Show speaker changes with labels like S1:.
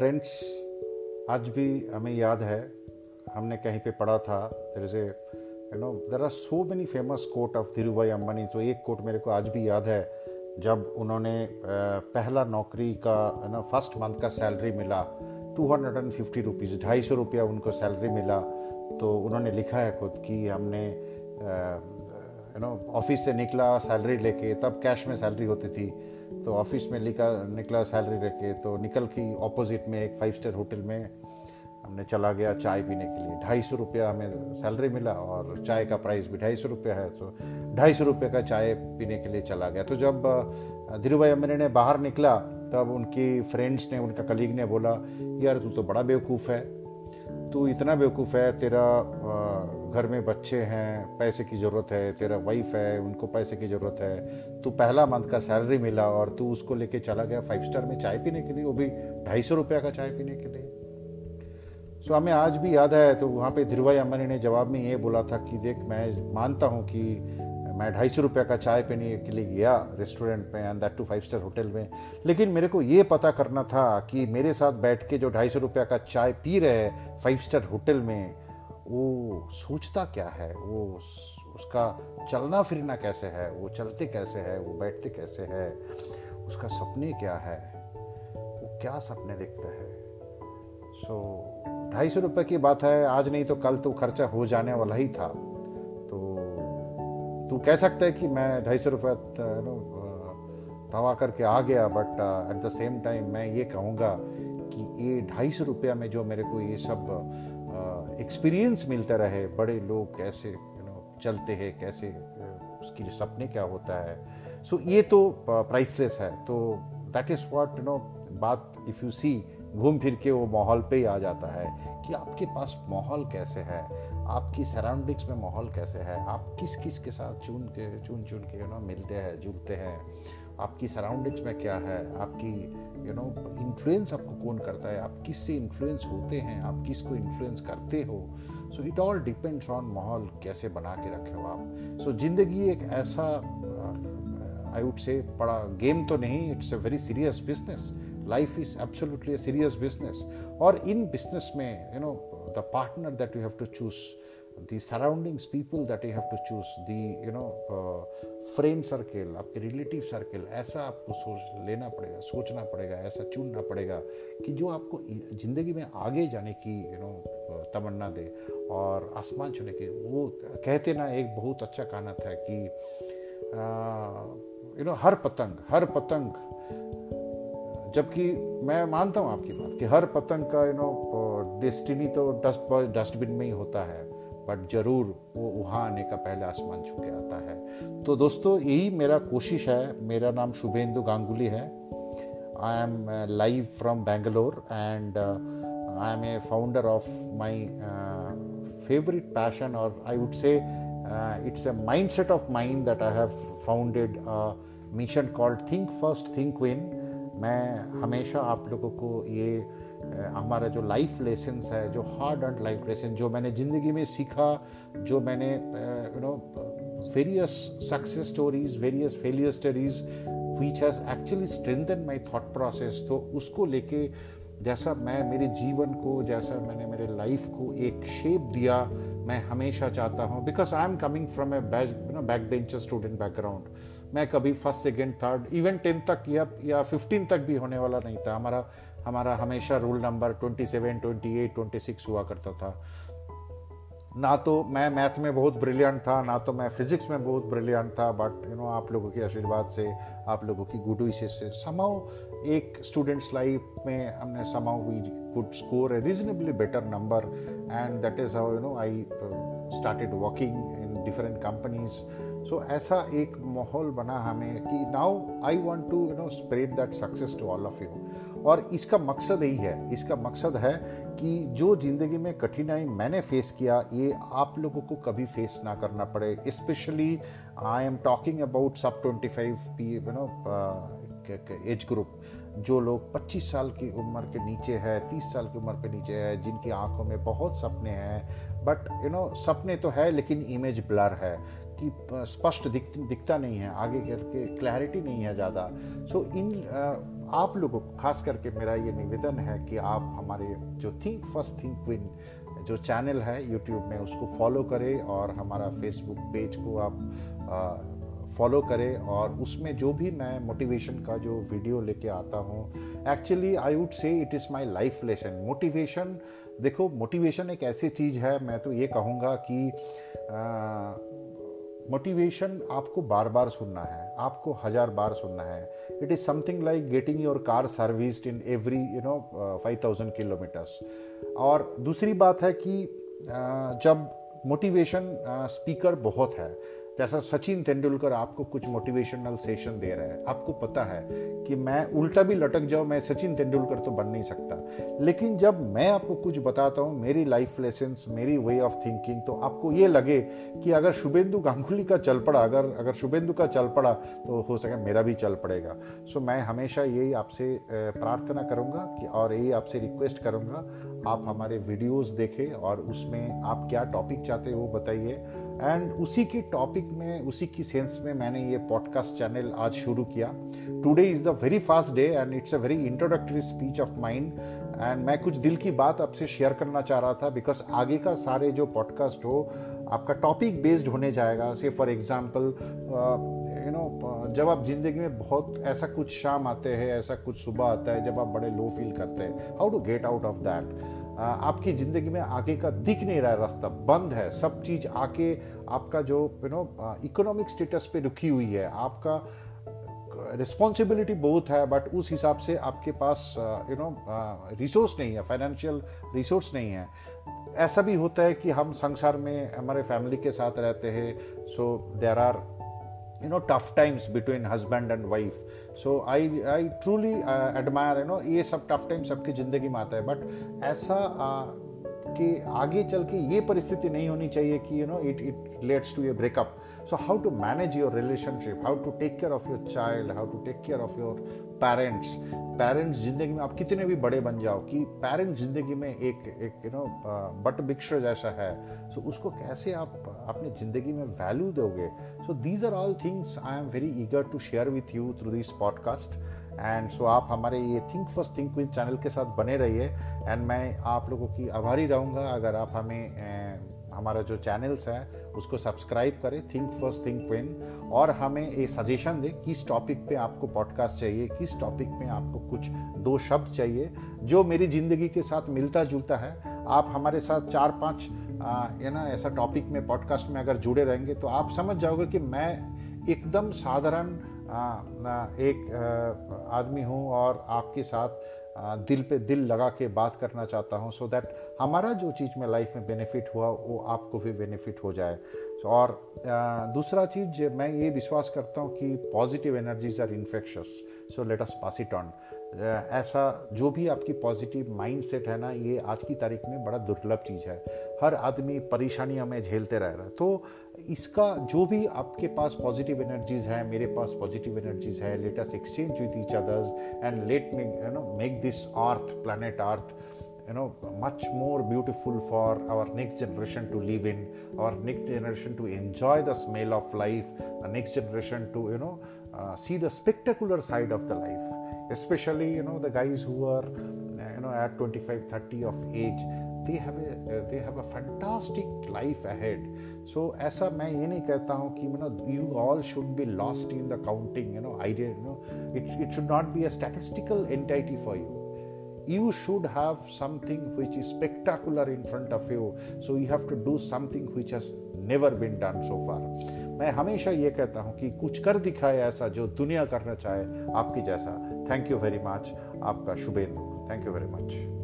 S1: Friends आज भी हमें याद है, हमने कहीं पे पढ़ा था there is a you know there are so many famous quote of Dhirubhai Ambani तो एक कोट मेरे को आज भी याद है, जब उन्होंने पहला नौकरी का ना फ़र्स्ट मंथ का सैलरी मिला two hundred and fifty rupees ढाई सौ रुपया उनको सैलरी मिला तो उन्होंने लिखा है खुद कि हमने यू नो ऑफ़िस से निकला सैलरी लेके, तब कैश में सैलरी होती थी तो ऑफ़िस में लिखा, निकला सैलरी लेके तो निकल की ऑपोजिट में एक फाइव स्टार होटल में हमने चला गया चाय पीने के लिए। ढाई सौ रुपया हमें सैलरी मिला और चाय का प्राइस भी ढाई सौ रुपया है तो ढाई सौ रुपये का चाय पीने के लिए चला गया। तो जब धीरू भाई अम्बानी ने बाहर निकला, तब उनकी फ्रेंड्स ने, उनका कलीग ने बोला, यार तू तो बड़ा बेवकूफ़ है। तू इतना बेवकूफ़ है, तेरा घर में बच्चे हैं, पैसे की ज़रूरत है, तेरा वाइफ है, उनको पैसे की ज़रूरत है, तू पहला मंथ का सैलरी मिला और तू उसको लेके चला गया फाइव स्टार में चाय पीने के लिए, वो भी ढाई सौ रुपया का चाय पीने के लिए। सो हमें आज भी याद है तो वहाँ पे धीरू भाई अम्बानी ने जवाब में ये बोला था कि देख, मैं मानता हूँ कि मैं ढाई सौ रुपये का चाय पीने के लिए गया रेस्टोरेंट में and that too five star hotel में। लेकिन मेरे को ये पता करना था कि मेरे साथ बैठ के जो ढाई सौ रुपये का चाय पी रहे फाइव स्टार होटल में, वो सोचता क्या है? वो उसका चलना फिरना कैसे है? वो चलते कैसे है? वो बैठते कैसे है? उसका सपने क्या है? वो क्या सपने देखता है? सो ढाई सौ रुपये की बात है, आज नहीं तो कल तो खर्चा हो जाने वाला ही था। तू कह सकता है कि मैं ढाई सौ रुपये दवा करके आ गया but at the same time मैं ये कहूँगा कि ये ढाई सौ रुपया में जो मेरे को ये सब एक्सपीरियंस मिलता रहे बड़े लोग कैसे यू नो चलते हैं कैसे उसकी जो सपने क्या होता है। सो so, ये तो प्राइसलेस है। तो that is what you know बात इफ़ यू सी घूम फिर के वो माहौल पे ही आ जाता है कि आपके पास माहौल कैसे है? आपकी सराउंडिंग्स में माहौल कैसे है? आप किस किस के साथ चुन के चुन चुन के यू नो मिलते हैं जुलते हैं? आपकी सराउंडिंग्स में क्या है? आपकी यू नो इन्फ्लुएंस आपको कौन करता है? आप किस से इन्फ्लुएंस होते हैं? आप किस को इन्फ्लुएंस करते हो? So it all depends on माहौल कैसे बना के रखे हो आप। सो so, ज़िंदगी एक ऐसा आई वुड से बड़ा गेम तो नहीं it's a very serious business life is absolutely serious business और इन बिज़नेस में you know the partner that you have to choose surroundings people that you have to choose the you know uh, friend circle आपके relative circle ऐसा आपको सोच लेना पड़ेगा सोचना पड़ेगा ऐसा चुनना पड़ेगा कि जो आपको ज़िंदगी में आगे जाने की यू नो तमन्ना दे। और आसमान छूने की वो कहते ना एक बहुत अच्छा कहना था कि यू नो हर पतंग हर पतंग जबकि मैं मानता हूँ आपकी बात कि हर पतंग का यू नो डेस्टिनी तो डस्ट डस्टबिन में ही होता है बट ज़रूर वो वहाँ आने का पहले आसमान छू के आता है। तो दोस्तों, यही मेरा कोशिश है। मेरा नाम शुभेंदु गांगुली है। I am live from Bangalore and I am a founder of my favourite passion और I would say it's a mindset of mind that I have founded mission called think first think win मैं हमेशा आप लोगों को ये हमारा जो life lessons है, जो हार्ड एंड लाइफ लेसन जो मैंने ज़िंदगी में सीखा, जो मैंने you know various success stories various failure stories which has actually strengthen my thought process तो उसको लेके जैसा मैं मेरे जीवन को, जैसा मैंने मेरे लाइफ को एक शेप दिया, मैं हमेशा चाहता हूँ because I am coming from a back bencher student background मैं कभी first second third even tenth तक या या फिफ्टीन तक भी होने वाला नहीं था। हमारा हमारा हमेशा रूल नंबर 27, 28, 26 हुआ करता था। ना तो मैं मैथ में बहुत ब्रिलियंट था ना तो मैं फिजिक्स में बहुत ब्रिलियंट था बट यू नो आप लोगों के आशीर्वाद से आप लोगों की गुड विशेष से समाओ एक स्टूडेंट्स लाइफ में हमने समाओ we could score a reasonably better number and that is how you know I started working in different companies so ऐसा एक माहौल बना हमें कि now I want to you know spread that success to all of you और इसका मकसद यही है, इसका मकसद है कि जो ज़िंदगी में कठिनाई मैंने फेस किया, ये आप लोगों को कभी फेस ना करना पड़े। Specially I am talking about sub twenty five P you know age group जो लोग 25 साल की उम्र के नीचे है 30 साल की उम्र के नीचे है, जिनकी आँखों में बहुत सपने हैं। बट यू नो सपने तो है, लेकिन इमेज ब्लर है। कि स्पष्ट दिख दिखता नहीं है आगे करके क्लैरिटी नहीं है ज़्यादा। सो so, इन आप लोगों को खास करके मेरा ये निवेदन है कि आप हमारे जो थिंक फ़र्स्ट थिंक विन जो चैनल है यूट्यूब में उसको फॉलो करें और हमारा फेसबुक पेज को आप फॉलो करें और उसमें जो भी मैं मोटिवेशन का जो वीडियो लेके आता हूँ actually I would say it is my life lesson motivation देखो मोटिवेशन एक ऐसी चीज़ है मैं तो ये कहूँगा कि मोटिवेशन आपको बार बार सुनना है, आपको हज़ार बार सुनना है। It is something like getting your car serviced in every you know five thousand kilometres और दूसरी बात है कि जब मोटिवेशन स्पीकर बहुत है जैसा सचिन तेंदुलकर आपको कुछ मोटिवेशनल सेशन दे रहा है, आपको पता है कि मैं उल्टा भी लटक जाऊँ, मैं सचिन तेंदुलकर तो बन नहीं सकता। लेकिन जब मैं आपको कुछ बताता हूँ, मेरी लाइफ लेसन मेरी वे ऑफ़ थिंकिंग तो आपको ये लगे कि अगर शुभेंदु गांगुली का चल पड़ा, अगर अगर शुभेंदु का चल पड़ा तो हो सके मेरा भी चल पड़ेगा। सो मैं हमेशा यही आपसे प्रार्थना करूँगा कि, और यही आपसे रिक्वेस्ट करूँगा, आप हमारे वीडियोज़ देखें और उसमें आप क्या टॉपिक चाहते हो बताइए। एंड उसी की टॉपिक में, उसी की सेंस में मैंने ये पॉडकास्ट चैनल आज शुरू किया। Today is the very fast day and it's a very introductory speech of mind and मैं कुछ दिल की बात आपसे शेयर करना चाह रहा था बिकॉज़ आगे का सारे जो पॉडकास्ट हो, आपका टॉपिक बेस्ड होने जाएगा। से फॉर एग्ज़ाम्पल यू नो जब आप ज़िंदगी में बहुत ऐसा कुछ शाम आते हैं, ऐसा कुछ सुबह आता है, जब आप बड़े लो फील करते हैं। How to get out of that आपकी ज़िंदगी में आगे का दिख नहीं रहा रास्ता बंद है, सब चीज़ आके आपका जो यू नो इकोनॉमिक स्टेटस पे रुकी हुई है, आपका रिस्पॉन्सिबिलिटी बहुत है बट उस हिसाब से आपके पास यू नो रिसोर्स नहीं है फाइनेंशियल रिसोर्स नहीं है। ऐसा भी होता है कि हम संसार में हमारे फैमिली के साथ रहते हैं so there are you know tough times between husband and wife so i i truly uh, admire you know ये सब टफ टाइम सबकी जिंदगी में आता है बट ऐसा uh, कि आगे चल के ये परिस्थिति नहीं होनी चाहिए कि you know it it let's to a breakup so how to manage your relationship how to take care of your child how to take care of your parents parents ज़िंदगी में आप कितने भी बड़े बन जाओ कि पेरेंट्स ज़िंदगी में एक एक यू नो बट भिक्ष जैसा है। सो so, उसको कैसे आप अपनी ज़िंदगी में वैल्यू दोगे? So these are all things I am very eager to share with you through this podcast and so आप हमारे ये think first think with channel के साथ बने रहिए। एंड मैं आप लोगों की आभारी रहूँगा। अगर आप हमें हमारा जो चैनल्स है, उसको सब्सक्राइब करें थिंक फ़र्स्ट थिंक पेन और हमें ये सजेशन दें, किस टॉपिक पे आपको पॉडकास्ट चाहिए, किस टॉपिक में आपको कुछ दो शब्द चाहिए, जो मेरी ज़िंदगी के साथ मिलता जुलता है। आप हमारे साथ चार पाँच है ना, ऐसा टॉपिक में पॉडकास्ट में अगर जुड़े रहेंगे तो आप समझ जाओगे कि मैं एकदम साधारण एक आदमी हूँ और आपके साथ दिल पे दिल लगा के बात करना चाहता हूँ सो दैट हमारा जो चीज़ में लाइफ में बेनिफिट हुआ, वो आपको भी बेनिफिट हो जाए। और दूसरा चीज़ मैं ये विश्वास करता हूँ कि positive energies are infectious so let us pass it on ऐसा जो भी आपकी पॉजिटिव माइंड सेट है ना, ये आज की तारीख में बड़ा दुर्लभ चीज़ है। हर आदमी परेशानियाँ में झेलते रह रहा है। तो इसका जो भी आपके पास पॉजिटिव एनर्जीज है, मेरे पास पॉजिटिव एनर्जीज है let us exchange with each others and let may you know make this earth planet earth you know much more beautiful for our next generation to live in our next generation to enjoy the smell of life the next generation to you know uh, see the spectacular side of the life especially you know the guys who are you know at 25 30 of age they have a they have a fantastic life ahead so ऐसा मैं ये नहीं कहता हूँ कि you know you all should be lost in the counting you know idea you know it it should not be a statistical entity for you you should have something which is spectacular in front of you so you have to do something which has never been done so far मैं हमेशा ये कहता हूँ कि कुछ कर दिखाए ऐसा जो दुनिया करना चाहे आपकी जैसा थैंक यू वेरी मच आपका Shubhendu thank you very much